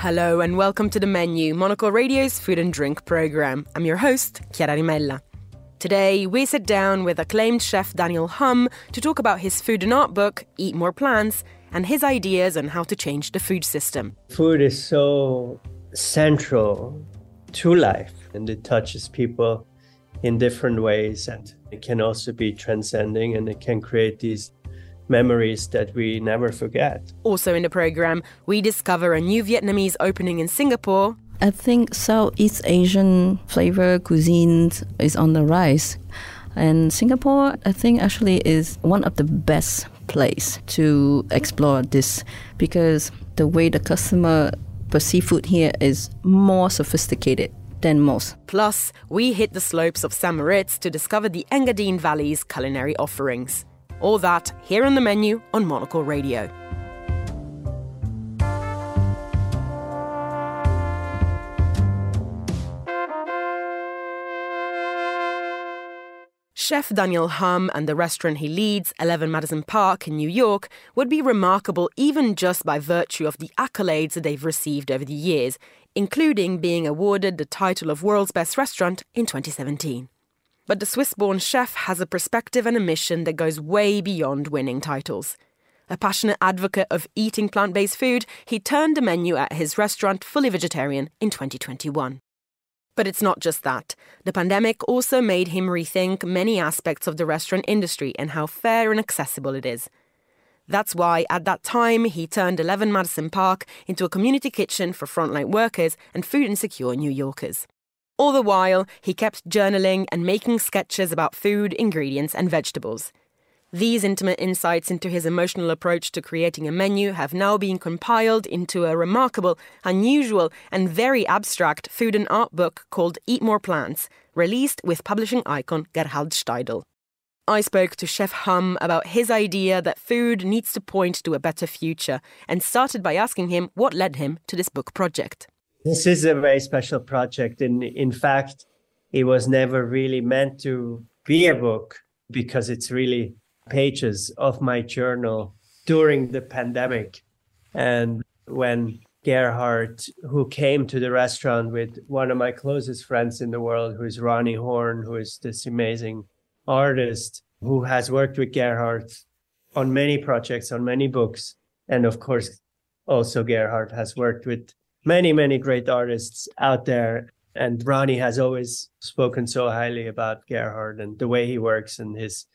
Hello and welcome to The Menu, Monocle Radio's food and drink program. I'm your host, Chiara Rimella. Today, we sit down with acclaimed chef Daniel Humm to talk about his food and art book, Eat More Plants, and his ideas on how to change the food system. Food is so central to life and it touches people in different ways and it can also be transcending and it can create these memories that we never forget. Also in the program, we discover a new Vietnamese opening in Singapore. I think Southeast Asian flavor cuisine is on the rise. And Singapore, I think, actually is one of the best place to explore this because the way the customer perceive food here is more sophisticated than most. Plus, we hit the slopes of St. Moritz to discover the Engadine Valley's culinary offerings. All that here on the menu on Monocle Radio. Chef Daniel Humm and the restaurant he leads, 11 Madison Park in New York, would be remarkable even just by virtue of the accolades that they've received over the years, including being awarded the title of World's Best Restaurant in 2017. But the Swiss born chef has a perspective and a mission that goes way beyond winning titles. A passionate advocate of eating plant based food, he turned the menu at his restaurant fully vegetarian in 2021. But it's not just that. The pandemic also made him rethink many aspects of the restaurant industry and how fair and accessible it is. That's why, at that time, he turned 11 Madison Park into a community kitchen for frontline workers and food insecure New Yorkers. All the while, he kept journaling and making sketches about food, ingredients, and vegetables. These intimate insights into his emotional approach to creating a menu have now been compiled into a remarkable, unusual, and very abstract food and art book called Eat More Plants, released with publishing icon Gerhard Steidl. I spoke to Chef Humm about his idea that food needs to point to a better future and started by asking him what led him to this book project. This is a very special project. And in fact, it was never really meant to be a book because it's really pages of my journal during the pandemic. And when Gerhard, who came to the restaurant with one of my closest friends in the world, who is Roni Horn, who is this amazing artist who has worked with Gerhard on many projects, on many books. And of course, also Gerhard has worked with many, many great artists out there. And Roni has always spoken so highly about Gerhard and the way he works and his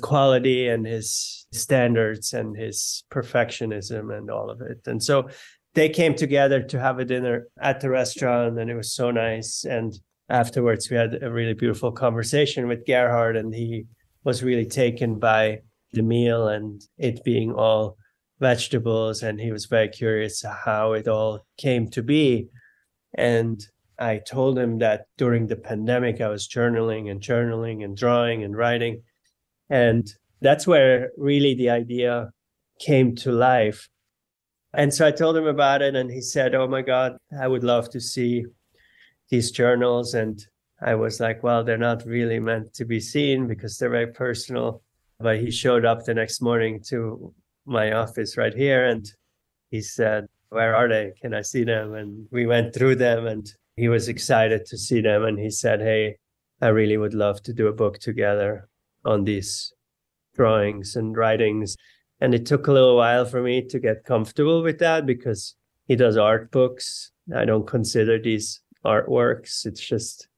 quality and his standards and his perfectionism and all of it. And so they came together to have a dinner at the restaurant and it was so nice. And afterwards, we had a really beautiful conversation with Gerhard and he was really taken by the meal and it being all vegetables and he was very curious how it all came to be. And i told him that during the pandemic i was journaling and journaling and drawing and writing. And that's where really the idea came to life. And so i told him about it and he said oh my god i would love to see these journals. And i was like well they're not really meant to be seen because they're very personal. But he showed up the next morning to my office right here and he said where are they? Can i see them? And we went through them and he was excited to see them and he said hey i really would love to do a book together on these drawings and writings. And it took a little while for me to get comfortable with that because he does art books. I don't consider these artworks. It's just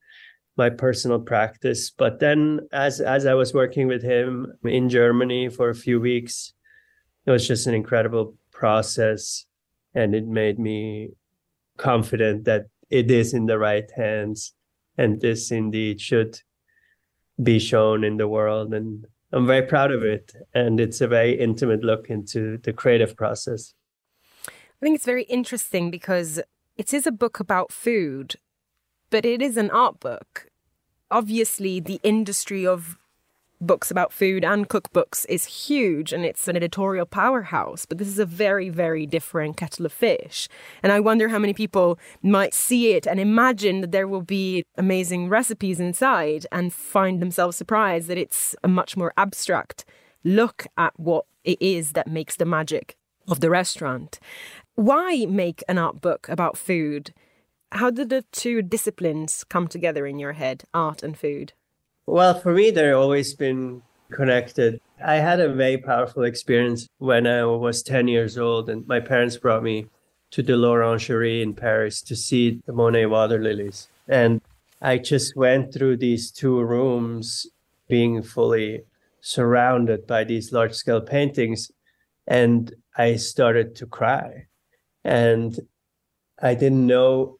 my personal practice. But then as as i was working with him in germany for a few weeks it was just an incredible process and it made me confident that it is in the right hands and this indeed should be shown in the world and i'm very proud of it and it's a very intimate look into the creative process. I think it's very interesting because it is a book about food but it is an art book. Obviously the industry of books about food and cookbooks is huge and it's an editorial powerhouse, but this is a very, very different kettle of fish. And I wonder how many people might see it and imagine that there will be amazing recipes inside and find themselves surprised that it's a much more abstract look at what it is that makes the magic of the restaurant. Why make an art book about food? How did the two disciplines come together in your head, art and food? Well, for me, they've always been connected. I had a very powerful experience when I was 10 years old, and my parents brought me to the L'Orangerie in Paris to see the Monet water lilies. And I just went through these two rooms, being fully surrounded by these large scale paintings, and I started to cry. And I didn't know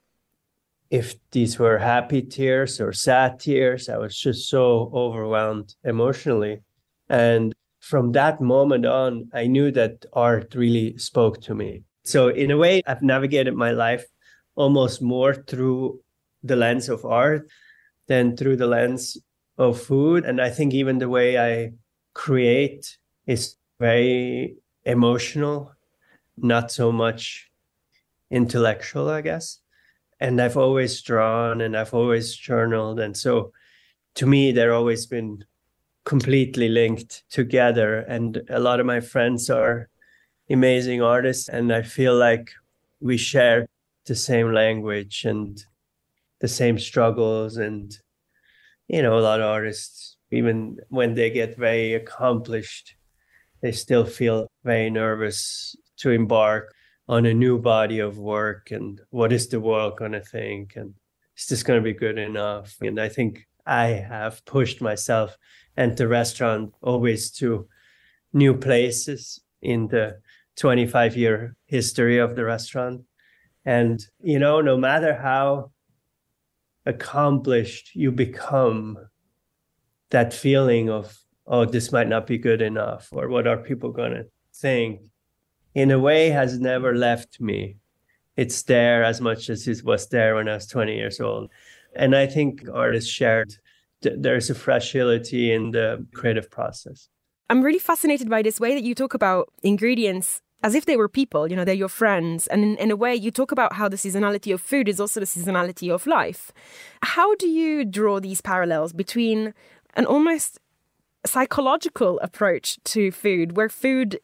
if these were happy tears or sad tears. I was just so overwhelmed emotionally. And from that moment on, I knew that art really spoke to me. So, in a way, I've navigated my life almost more through the lens of art than through the lens of food. And I think even the way I create is very emotional, not so much intellectual, I guess. And I've always drawn and I've always journaled. And so to me, they're always been completely linked together. And a lot of my friends are amazing artists. And I feel like we share the same language and the same struggles. And, you know, a lot of artists, even when they get very accomplished, they still feel very nervous to embark on a new body of work and what is the world going to think and is this going to be good enough? And i think i have pushed myself and the restaurant always to new places in the 25 year history of the restaurant. And you know no matter how accomplished you become that feeling of oh this might not be good enough or what are people going to think in a way has never left me. It's there as much as it was there when I was 20 years old. And I think artists shared there's a fragility in the creative process. I'm really fascinated by this way that you talk about ingredients as if they were people, you know, they're your friends. And in, in, a way, you talk about how the seasonality of food is also the seasonality of life. How do you draw these parallels between an almost psychological approach to food, where food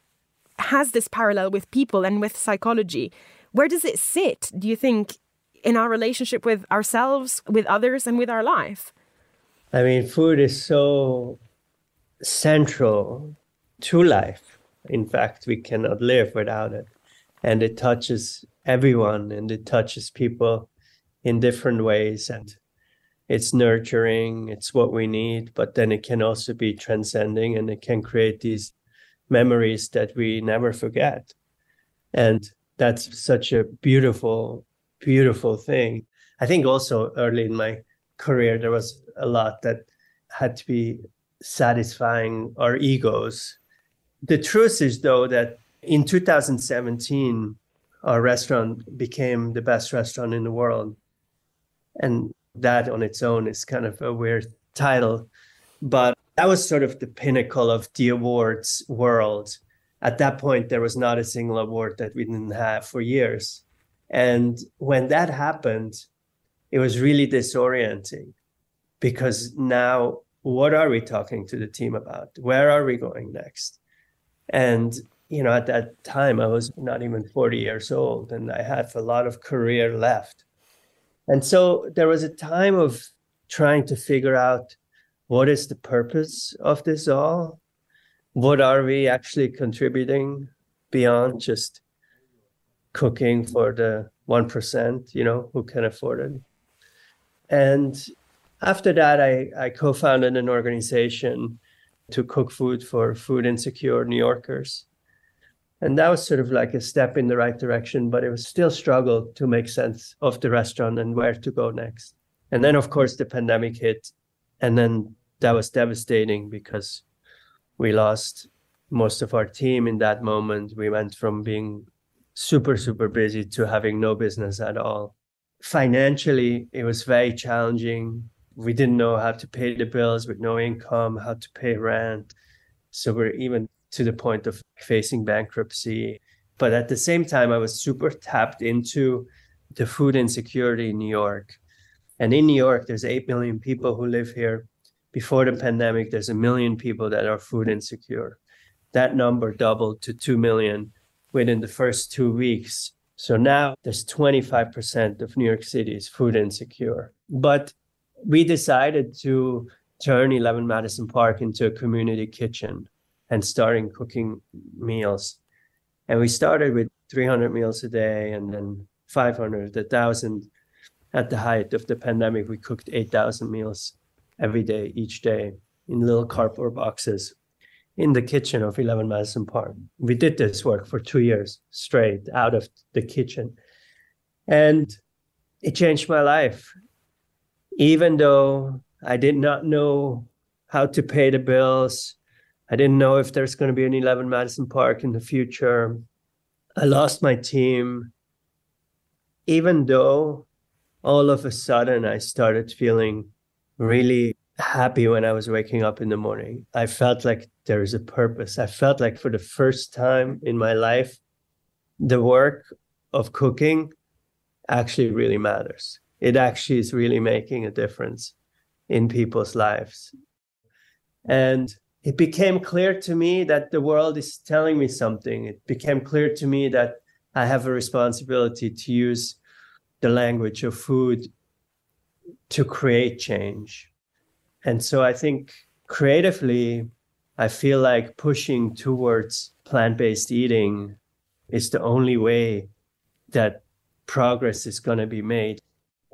has this parallel with people and with psychology. Where does it sit, do you think, in our relationship with ourselves, with others, and with our life? I mean, food is so central to life. In fact, we cannot live without it. And it touches everyone and it touches people in different ways. And it's nurturing, it's what we need, but then it can also be transcending and it can create these memories that we never forget. And that's such a beautiful, beautiful thing. I think also early in my career, there was a lot that had to be satisfying our egos. The truth is, though, that in 2017, our restaurant became the best restaurant in the world. And that on its own is kind of a weird title. But that was sort of the pinnacle of the awards world. At that point, there was not a single award that we didn't have for years. And when that happened, it was really disorienting because now what are we talking to the team about? Where are we going next? And, you know, at that time, I was not even 40 years old and I had a lot of career left. And so there was a time of trying to figure out what is the purpose of this all? What are we actually contributing beyond just cooking for the 1%, you know, who can afford it? And after that, I, I co founded an organization to cook food for food insecure New Yorkers. And that was sort of like a step in the right direction, but it was still struggle to make sense of the restaurant and where to go next. And then, of course, the pandemic hit and then that was devastating because we lost most of our team in that moment. We went from being super, super busy to having no business at all. Financially, it was very challenging. We didn't know how to pay the bills with no income, how to pay rent. So we're even to the point of facing bankruptcy. But at the same time, I was super tapped into the food insecurity in New York. And in New York, there's 8 million people who live here. Before the pandemic, there's a million people that are food insecure. That number doubled to 2 million within the first two weeks So now there's 25% of New York City is food insecure. But we decided to turn 11 Madison Park into a community kitchen and starting cooking meals. And we started with 300 meals a day and then 500, 1,000. At the height of the pandemic, we cooked 8,000 meals every day, each day in little cardboard boxes in the kitchen of 11 Madison Park. We did this work for two years straight out of the kitchen. And it changed my life. Even though I did not know how to pay the bills, I didn't know if there's going to be an 11 Madison Park in the future. I lost my team. Even though all of a sudden I started feeling really happy when I was waking up in the morning. I felt like there is a purpose. I felt like for the first time in my life, the work of cooking actually really matters. It actually is really making a difference in people's lives. And it became clear to me that the world is telling me something. It became clear to me that I have a responsibility to use the language of food to create change and so I think creatively, I feel like pushing towards plant based eating is the only way that progress is going to be made.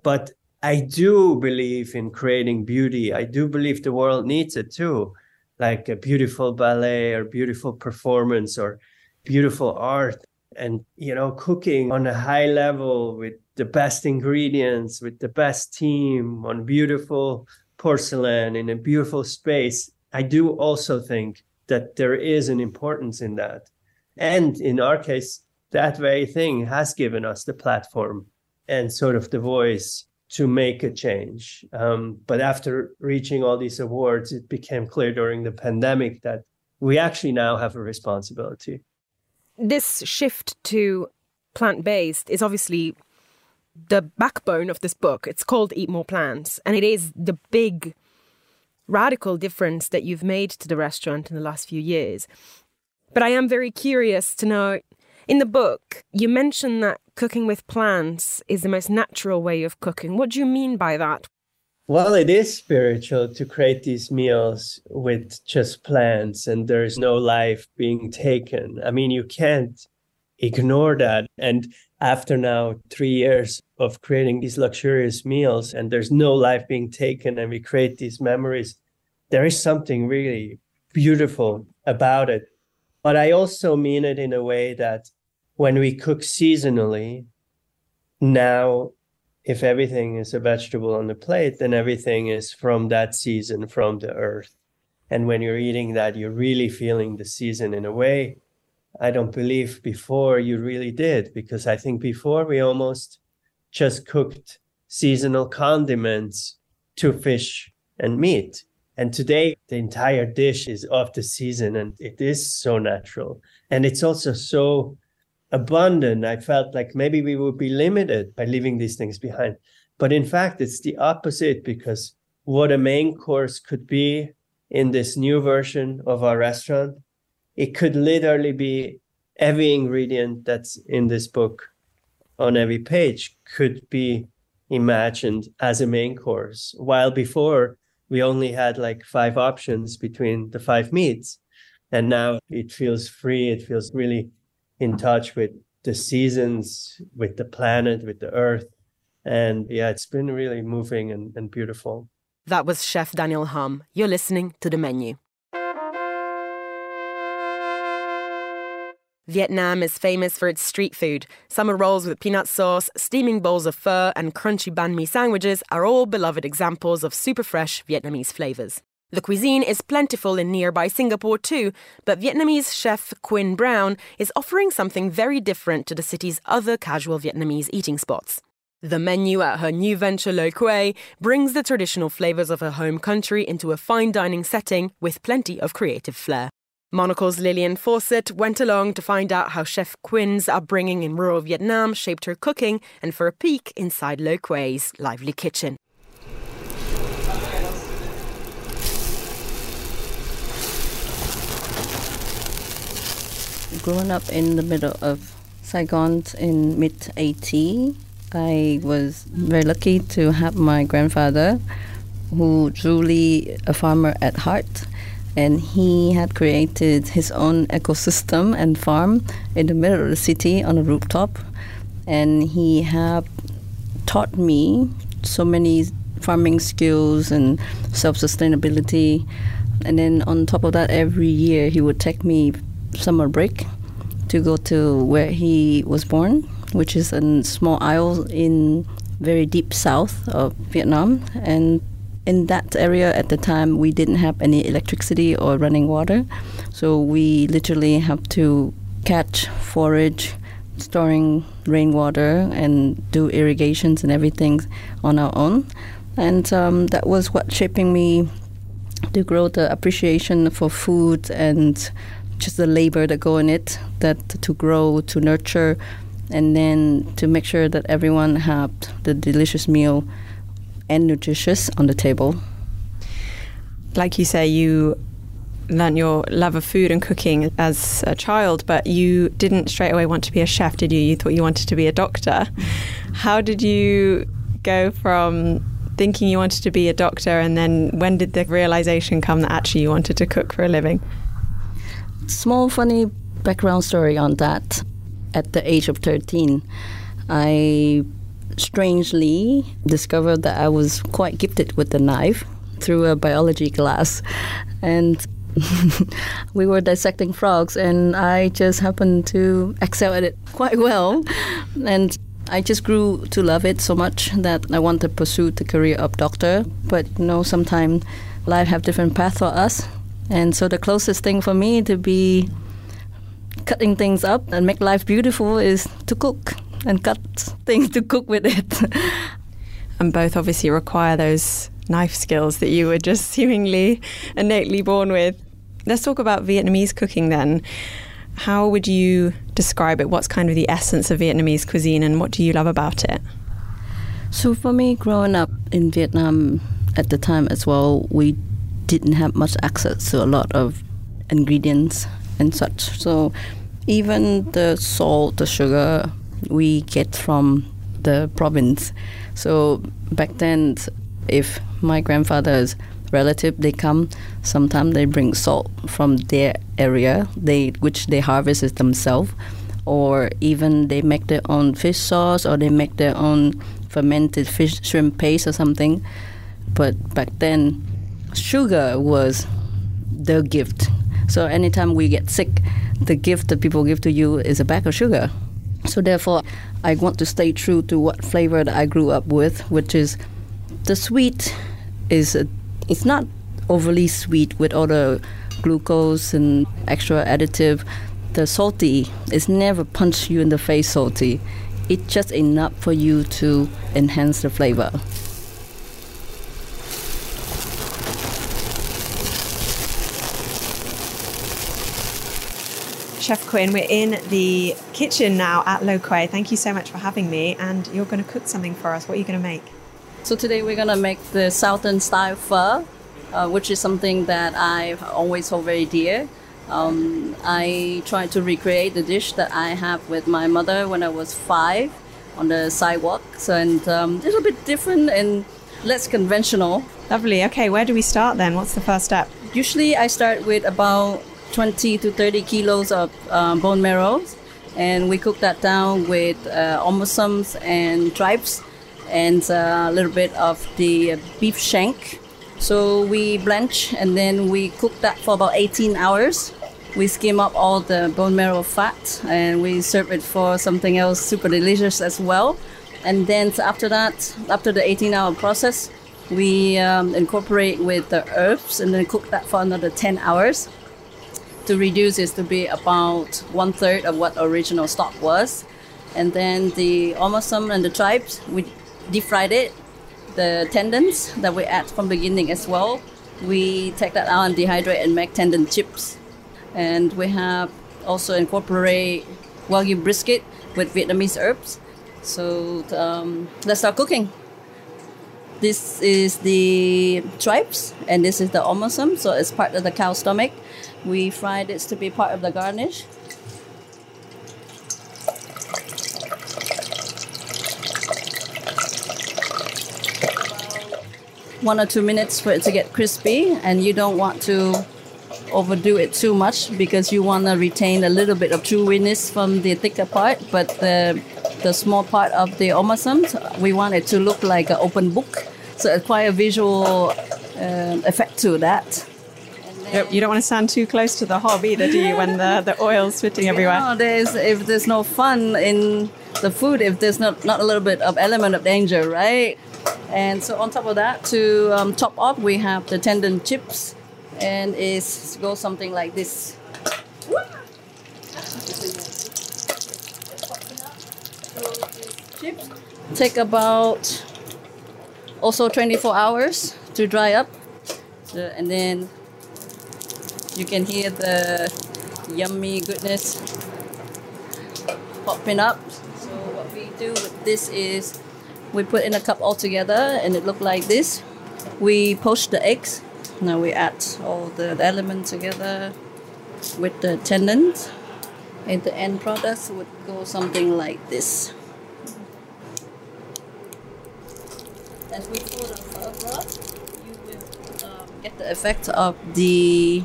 But I do believe in creating beauty. I do believe the world needs it too, like a beautiful ballet or beautiful performance or beautiful art. And, you know, cooking on a high level with the best ingredients, with the best team, on beautiful porcelain in a beautiful space, I do also think that there is an importance in that. And in our case, that very thing has given us the platform and sort of the voice to make a change. Um, but after reaching all these awards, it became clear during the pandemic that we actually now have a responsibility. This shift to plant based is obviously the backbone of this book. It's called Eat More Plants, and it is the big radical difference that you've made to the restaurant in the last few years. But I am very curious to know in the book, you mention that cooking with plants is the most natural way of cooking. What do you mean by that? Well, it is spiritual to create these meals with just plants and there's no life being taken. I mean, you can't ignore that. And after now three years of creating these luxurious meals and there's no life being taken and we create these memories there is something really beautiful about it. But i also mean it in a way that when we cook seasonally now if everything is a vegetable on the plate then everything is from that season from the earth. And when you're eating that you're really feeling the season in a way I don't believe before you really did, because I think before we almost just cooked seasonal condiments to fish and meat. And today, the entire dish is of the season and it is so natural. And it's also so abundant. I felt like maybe we would be limited by leaving these things behind. But in fact, it's the opposite because what a main course could be in this new version of our restaurant it could literally be every ingredient that's in this book on every page could be imagined as a main course. While before we only had like five options between the five meats and now it feels free it feels really in touch with the seasons with the planet with the earth and yeah it's been really moving and, and beautiful. That was chef daniel humm you're listening to the menu Vietnam is famous for its street food. Summer rolls with peanut sauce, steaming bowls of pho, and crunchy banh mi sandwiches are all beloved examples of super fresh Vietnamese flavors. The cuisine is plentiful in nearby Singapore too, but Vietnamese chef Quinn Brown is offering something very different to the city's other casual Vietnamese eating spots. The menu at her new venture Lo Quay brings the traditional flavors of her home country into a fine dining setting with plenty of creative flair. Monocle's Lillian Fawcett went along to find out how Chef Quinn's upbringing in rural Vietnam shaped her cooking and for a peek inside Lo Quay's lively kitchen. Growing up in the middle of Saigon in mid 80. I was very lucky to have my grandfather, who truly a farmer at heart, and he had created his own ecosystem and farm in the middle of the city on a rooftop, and he had taught me so many farming skills and self-sustainability. And then on top of that, every year he would take me summer break to go to where he was born, which is a small isle in very deep south of Vietnam. And in that area at the time, we didn't have any electricity or running water. So we literally have to catch, forage, storing rainwater, and do irrigations and everything on our own. And um, that was what shaping me to grow the appreciation for food and just the labor that go in it, that to grow, to nurture, and then to make sure that everyone have the delicious meal and nutritious on the table. Like you say, you learned your love of food and cooking as a child, but you didn't straight away want to be a chef, did you? You thought you wanted to be a doctor. How did you go from thinking you wanted to be a doctor and then when did the realization come that actually you wanted to cook for a living? Small funny background story on that. At the age of 13, I strangely discovered that I was quite gifted with the knife through a biology class. And we were dissecting frogs, and I just happened to excel at it quite well. And I just grew to love it so much that I want to pursue the career of doctor. But you know, sometimes life have different path for us, and so the closest thing for me to be cutting things up and make life beautiful is to cook and cut things to cook with it. and both obviously require those knife skills that you were just seemingly innately born with. Let's talk about Vietnamese cooking then. How would you describe it? What's kind of the essence of Vietnamese cuisine and what do you love about it? So, for me, growing up in Vietnam at the time as well, we didn't have much access to a lot of ingredients and such. So, even the salt, the sugar, we get from the province. So, back then, if my grandfather's relative they come sometimes they bring salt from their area they which they harvest it themselves or even they make their own fish sauce or they make their own fermented fish shrimp paste or something. But back then sugar was the gift. So anytime we get sick the gift that people give to you is a bag of sugar so therefore i want to stay true to what flavor that i grew up with which is the sweet is a it's not overly sweet with all the glucose and extra additive. The salty is never punch you in the face salty. It's just enough for you to enhance the flavor. Chef Quinn, we're in the kitchen now at Lo Quay. Thank you so much for having me, and you're going to cook something for us. What are you going to make? So today we're gonna make the Southern style pho, uh, which is something that I've always hold very dear. Um, I try to recreate the dish that I have with my mother when I was five on the sidewalk. So and um, a little bit different and less conventional. Lovely. Okay, where do we start then? What's the first step? Usually I start with about 20 to 30 kilos of um, bone marrow, and we cook that down with uh, omasums and tripes and a little bit of the beef shank. So we blanch and then we cook that for about 18 hours. We skim up all the bone marrow fat and we serve it for something else super delicious as well. And then after that, after the 18 hour process, we um, incorporate with the herbs and then cook that for another 10 hours to reduce is to be about one third of what original stock was. And then the omasum and the tripes, we deep fried it. The tendons that we add from beginning as well, we take that out and dehydrate and make tendon chips. And we have also incorporate wagyu brisket with Vietnamese herbs. So um, let's start cooking this is the tripes and this is the omasum. so it's part of the cow stomach we fry this to be part of the garnish one or two minutes for it to get crispy and you don't want to overdo it too much because you want to retain a little bit of chewiness from the thicker part but the the small part of the omasum we want it to look like an open book so it's quite a visual uh, effect to that. You don't want to stand too close to the hob either, do you? When the, the oil's spitting everywhere. Know, there's, if there's no fun in the food, if there's not, not a little bit of element of danger, right? And so on top of that, to um, top off, we have the tendon chips, and it goes something like this. Chips take about also 24 hours to dry up, so, and then you can hear the yummy goodness popping up. So what we do with this is we put in a cup all together and it look like this. We poach the eggs. Now we add all the elements together with the tendons. And the end product would go something like this. As we pour the broth, you will um, get the effect of the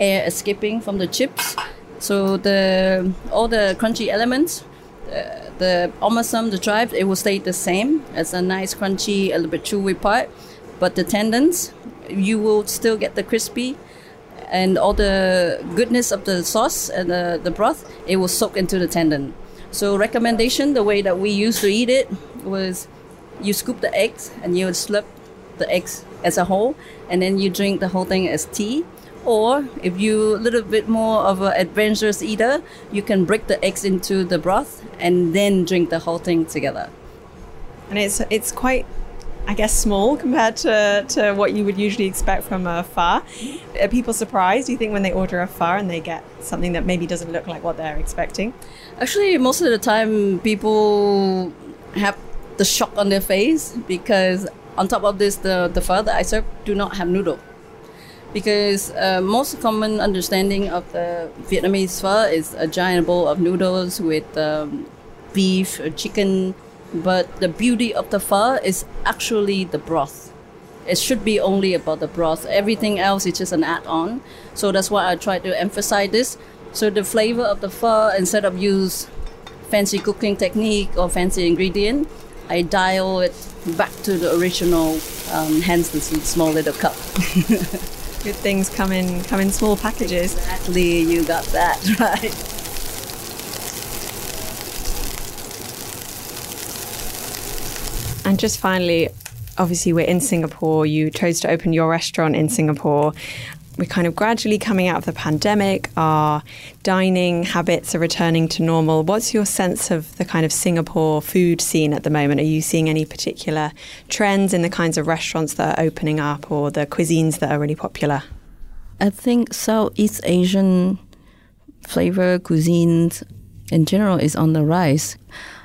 air escaping from the chips. So the all the crunchy elements, uh, the omasum, the tripe, it will stay the same as a nice crunchy, a little bit chewy part. But the tendons, you will still get the crispy and all the goodness of the sauce and the, the broth, it will soak into the tendon. So recommendation, the way that we used to eat it was you scoop the eggs and you slurp the eggs as a whole and then you drink the whole thing as tea or if you a little bit more of an adventurous eater, you can break the eggs into the broth and then drink the whole thing together. And it's it's quite I guess small compared to, to what you would usually expect from a pho. Are people surprised, do you think, when they order a pho and they get something that maybe doesn't look like what they're expecting? Actually, most of the time, people have the shock on their face because on top of this, the, the pho that I serve do not have noodle because uh, most common understanding of the Vietnamese pho is a giant bowl of noodles with um, beef or chicken. But the beauty of the pho is actually the broth. It should be only about the broth. Everything else is just an add-on. So that's why I try to emphasize this. So the flavor of the pho, instead of use fancy cooking technique or fancy ingredient, I dial it back to the original, um, hence the small little cup. Good things come in come in small packages. Exactly, you got that right. And just finally, obviously we're in Singapore. You chose to open your restaurant in Singapore. We're kind of gradually coming out of the pandemic. Our dining habits are returning to normal. What's your sense of the kind of Singapore food scene at the moment? Are you seeing any particular trends in the kinds of restaurants that are opening up or the cuisines that are really popular? I think Southeast Asian flavor cuisines in general is on the rise.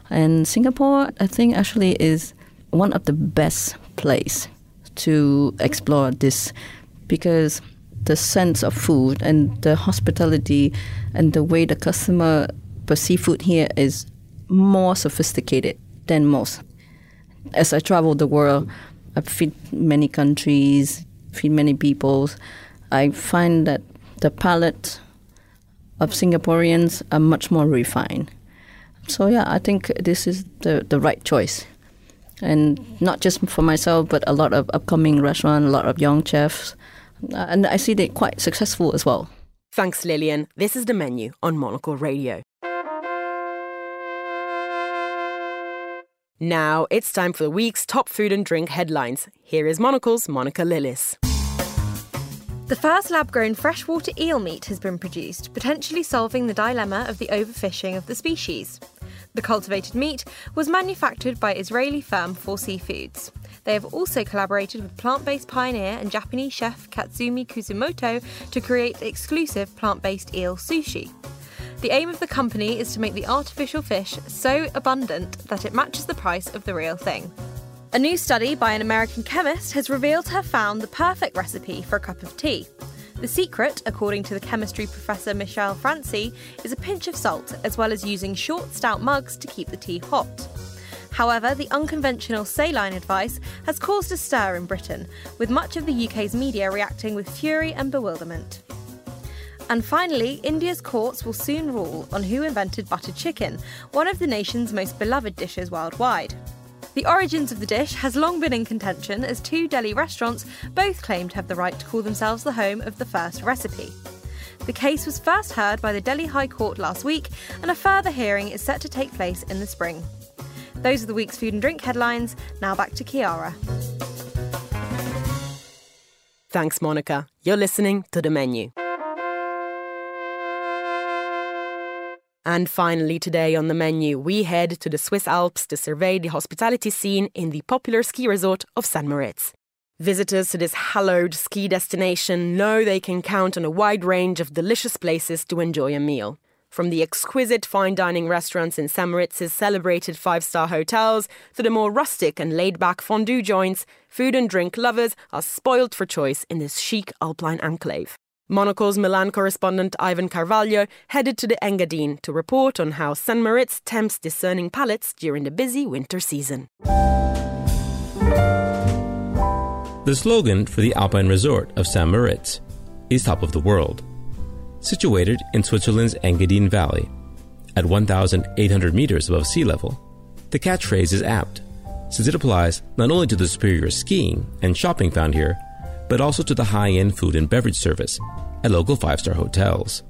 And Singapore, I think, actually is one of the best place to explore this because the sense of food and the hospitality and the way the customer perceive food here is more sophisticated than most. As I travel the world, I feed many countries, feed many peoples. I find that the palate of Singaporeans are much more refined. So yeah, I think this is the, the right choice. And not just for myself, but a lot of upcoming restaurants, a lot of young chefs. Uh, and I see they're quite successful as well. Thanks, Lillian. This is the menu on Monocle Radio. Now it's time for the week's top food and drink headlines. Here is Monocle's Monica Lillis. The first lab grown freshwater eel meat has been produced, potentially solving the dilemma of the overfishing of the species. The cultivated meat was manufactured by Israeli firm Forsea Foods. They have also collaborated with plant based pioneer and Japanese chef Katsumi Kusumoto to create the exclusive plant based eel sushi. The aim of the company is to make the artificial fish so abundant that it matches the price of the real thing. A new study by an American chemist has revealed to have found the perfect recipe for a cup of tea. The secret, according to the chemistry professor Michelle Francl, is a pinch of salt, as well as using short, stout mugs to keep the tea hot. However, the unconventional saline advice has caused a stir in Britain, with much of the UK's media reacting with fury and bewilderment. And finally, India's courts will soon rule on who invented butter chicken, one of the nation's most beloved dishes worldwide. The origins of the dish has long been in contention as two Delhi restaurants both claim to have the right to call themselves the home of the first recipe. The case was first heard by the Delhi High Court last week, and a further hearing is set to take place in the spring. Those are the week's food and drink headlines. Now back to Chiara. Thanks, Monica. You're listening to The Menu. And finally, today on the menu, we head to the Swiss Alps to survey the hospitality scene in the popular ski resort of St. Moritz. Visitors to this hallowed ski destination know they can count on a wide range of delicious places to enjoy a meal. From the exquisite fine dining restaurants in St. Moritz's celebrated five star hotels to the more rustic and laid back fondue joints, food and drink lovers are spoiled for choice in this chic alpine enclave. Monocle's Milan correspondent Ivan Carvalho headed to the Engadine to report on how St. Moritz tempts discerning palates during the busy winter season. The slogan for the Alpine resort of St. Moritz is Top of the World. Situated in Switzerland's Engadine Valley, at 1,800 meters above sea level, the catchphrase is apt, since it applies not only to the superior skiing and shopping found here, but also to the high end food and beverage service at local five star hotels.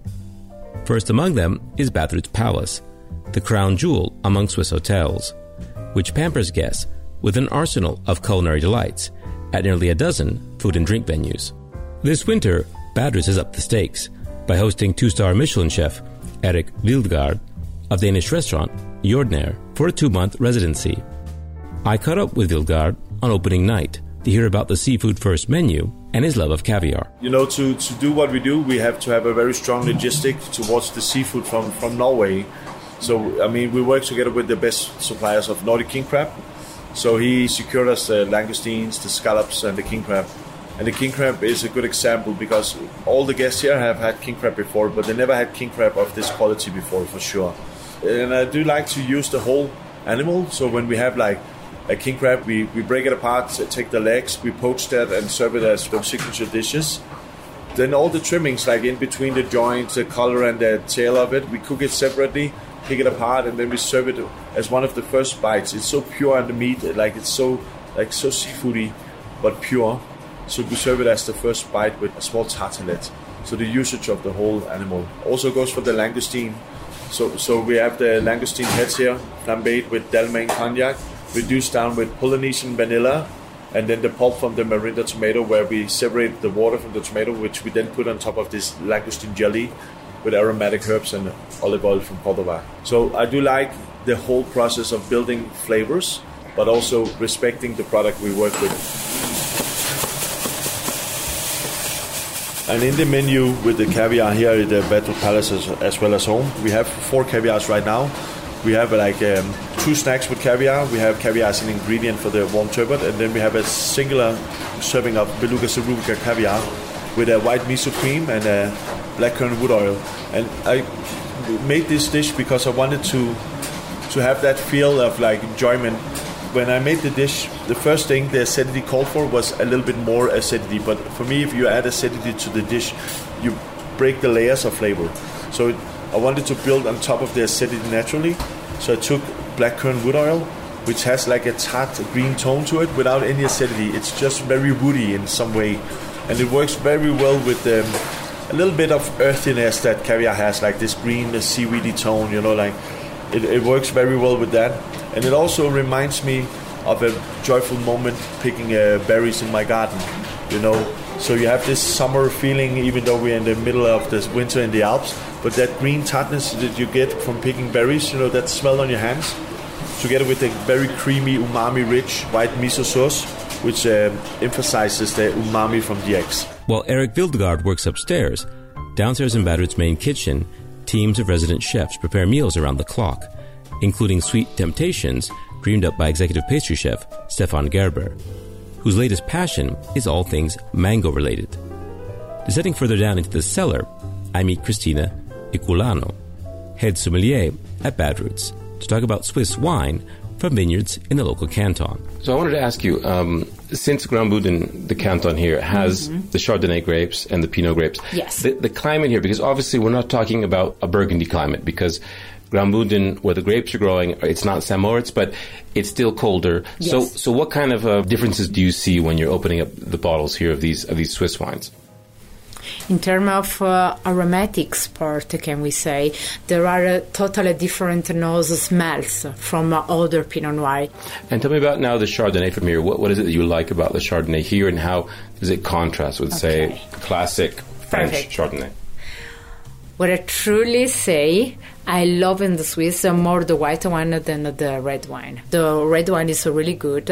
First among them is Badrutt's Palace, the crown jewel among Swiss hotels, which pampers guests with an arsenal of culinary delights at nearly a dozen food and drink venues. This winter, Badrutt's has upped the stakes by hosting two star Michelin chef Eric Vildgaard of Danish restaurant Jordnær for a two month residency. I caught up with Vildgaard on opening night to hear about the seafood first menu and his love of caviar. You know, to, to do what we do, we have to have a very strong logistic towards the seafood from, from Norway. So, I mean, we work together with the best suppliers of Nordic king crab. So he secured us the langoustines, the scallops, and the king crab. And the king crab is a good example because all the guests here have had king crab before, but they never had king crab of this quality before, for sure. And I do like to use the whole animal. So when we have like a king crab, we, we break it apart, take the legs, we poach that, and serve it as the signature dishes. Then all the trimmings, like in between the joints, the collar, and the tail of it, we cook it separately, pick it apart, and then we serve it as one of the first bites. It's so pure on the meat, like it's so like so seafoody, but pure. So we serve it as the first bite with a small tartlet. So the usage of the whole animal also goes for the langoustine. So so we have the langoustine heads here, flambéed with Delamain cognac reduced down with Polynesian vanilla, and then the pulp from the Marinda tomato, where we separate the water from the tomato, which we then put on top of this langoustine jelly with aromatic herbs and olive oil from Cordova. So I do like the whole process of building flavors, but also respecting the product we work with. And in the menu with the caviar here at the Badrutt's Palace as, as well as home, we have four caviars right now. We have like um, two snacks with caviar. We have caviar as an ingredient for the warm turbot, and then we have a singular serving of beluga cerubica caviar with a white miso cream and a blackcurrant wood oil. And I made this dish because I wanted to to have that feel of like enjoyment. When I made the dish, the first thing the acidity called for was a little bit more acidity. But for me, if you add acidity to the dish, you break the layers of flavor. So I wanted to build on top of the acidity naturally. So I took blackcurrant wood oil, which has like a tart green tone to it without any acidity. It's just very woody in some way. And it works very well with um, a little bit of earthiness that caviar has, like this green seaweedy tone, you know, like it, it works very well with that. And it also reminds me of a joyful moment picking uh, berries in my garden, you know. So you have this summer feeling, even though we're in the middle of this winter in the Alps. But that green tartness that you get from picking berries, you know, that smell on your hands, together with the very creamy, umami-rich white miso sauce, which uh, emphasizes the umami from the eggs. While Eric Vildgaard works upstairs, downstairs in Badrutt's main kitchen, teams of resident chefs prepare meals around the clock, including sweet temptations dreamed up by executive pastry chef Stefan Gerber, whose latest passion is all things mango related. Descending further down into the cellar, I meet Christina Iculano, head sommelier at Badrutt's, to talk about Swiss wine from vineyards in the local canton. So I wanted to ask you, um, since Grand Graubünden, the canton here, has Mhm. the Chardonnay grapes and the Pinot grapes, Yes. the, the climate here, because obviously we're not talking about a Burgundy climate, because Grand Graubünden, where the grapes are growing, it's not St. Moritz, but it's still colder. So, Yes. so what kind of uh, differences do you see when you're opening up the bottles here of these of these Swiss wines? In terms of uh, aromatics part, can we say, there are uh, totally different nose smells from uh, other Pinot Noir. And tell me about now the Chardonnay from here. What, what is it that you like about the Chardonnay here, and how does it contrast with, say, classic French Perfect. Chardonnay? What I truly say, I love in the Swiss uh, more the white wine than the red wine. The red wine is really good.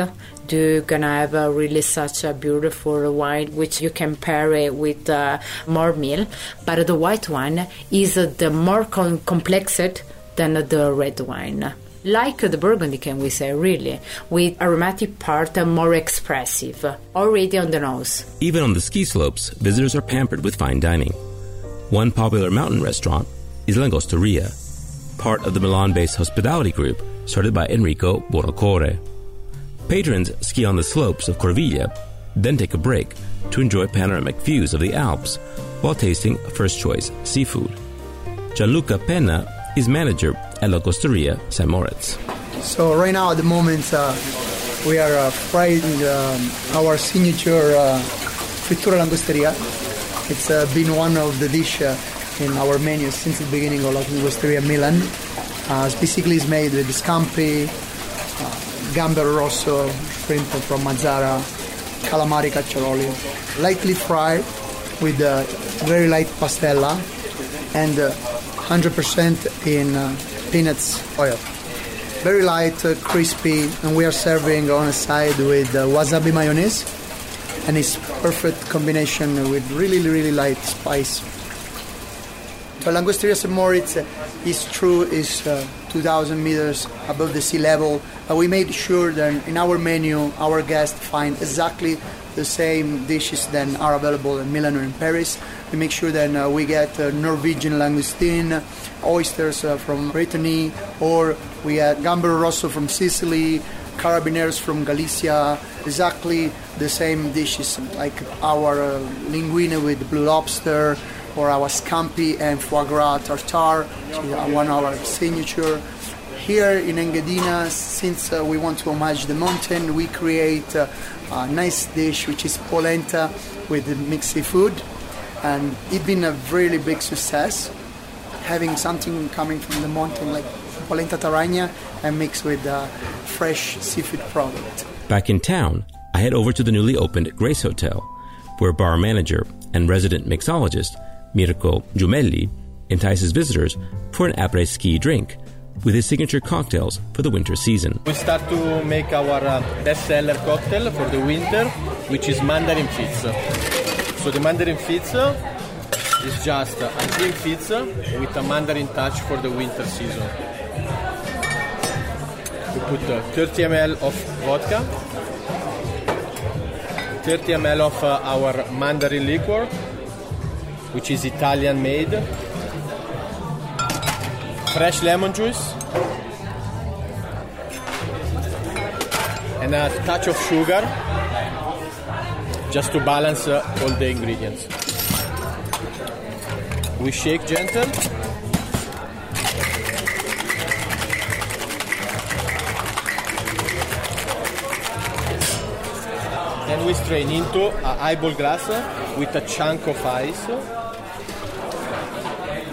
You're gonna have a really such a beautiful wine which you can pair it with uh, more meal. But the white wine is the more com- complexed than the red wine. Like the Burgundy, can we say, really, with aromatic part uh, more expressive, already on the nose. Even on the ski slopes, visitors are pampered with fine dining. One popular mountain restaurant is Langosteria, part of the Milan based hospitality group started by Enrico Buonocore. Patrons ski on the slopes of Corviglia, then take a break to enjoy panoramic views of the Alps while tasting first choice seafood. Gianluca Penna is manager at Langosteria San Moritz. So right now, at the moment, uh, we are uh, frying um, our signature uh, frittura langosteria. It's uh, been one of the dish uh, in our menu since the beginning of Langosteria Milan. Uh, it's basically is made with scampi, gambero rosso, shrimp from Mazara, calamari cacciaroli, lightly fried with uh, very light pastella and uh, 100% in uh, peanuts oil. Very light, crispy, and we are serving on a side with wasabi mayonnaise, and it's perfect combination with really, really light spice. So Langosteria St. Moritz uh, is true, is uh, 2,000 meters above the sea level. Uh, we made sure that in our menu, our guests find exactly the same dishes that are available in Milan or in Paris. We make sure that uh, we get uh, Norwegian langoustine, oysters uh, from Brittany, or we get gambero rosso from Sicily, carabineros from Galicia, exactly the same dishes like our uh, linguine with blue lobster, or our scampi and foie gras tartare, uh, one of our signature. Here in Engadina, since uh, we want to homage the mountain, we create uh, a nice dish which is polenta with mixed seafood, and it's been a really big success. Having something coming from the mountain like polenta taragna and mixed with uh, fresh seafood product. Back in town, I head over to the newly opened Grace Hotel, where bar manager and resident mixologist Mirko Giumelli entices visitors for an après ski drink with his signature cocktails for the winter season. We start to make our uh, best-seller cocktail for the winter, which is Mandarin Fizz. So the Mandarin Fizz is just a cream fizz with a Mandarin touch for the winter season. We put uh, 30 ml of vodka, 30 ml of uh, our Mandarin liquor, which is Italian made, fresh lemon juice, and a touch of sugar just to balance uh, all the ingredients. We shake gentle. We strain into a highball glass with a chunk of ice.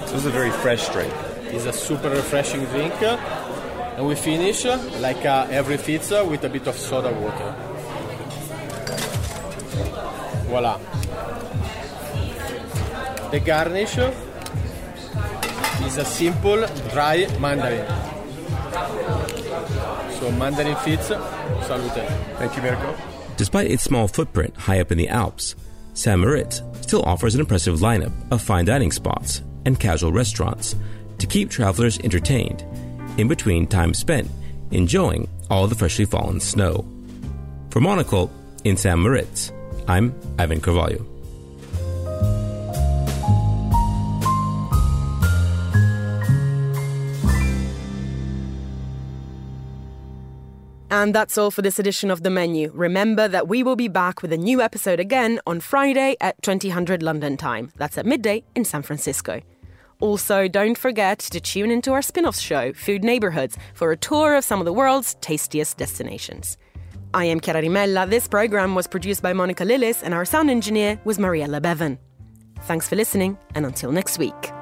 This is a very fresh drink. It's a super refreshing drink. And we finish, like uh, every pizza, with a bit of soda water. Voila. The garnish is a simple dry mandarin. So mandarin fizz, salute. Thank you, Mirko. Despite its small footprint high up in the Alps, St. Moritz still offers an impressive lineup of fine dining spots and casual restaurants to keep travelers entertained in between time spent enjoying all the freshly fallen snow. For Monocle in St. Moritz, I'm Ivan Carvalho. And that's all for this edition of The Menu. Remember that we will be back with a new episode again on Friday at 2000 London time. That's at midday in San Francisco. Also, don't forget to tune into our spin off show, Food Neighborhoods, for a tour of some of the world's tastiest destinations. I am Chiara Rimella. This program was produced by Monica Lillis, and our sound engineer was Mariella Bevan. Thanks for listening, and until next week.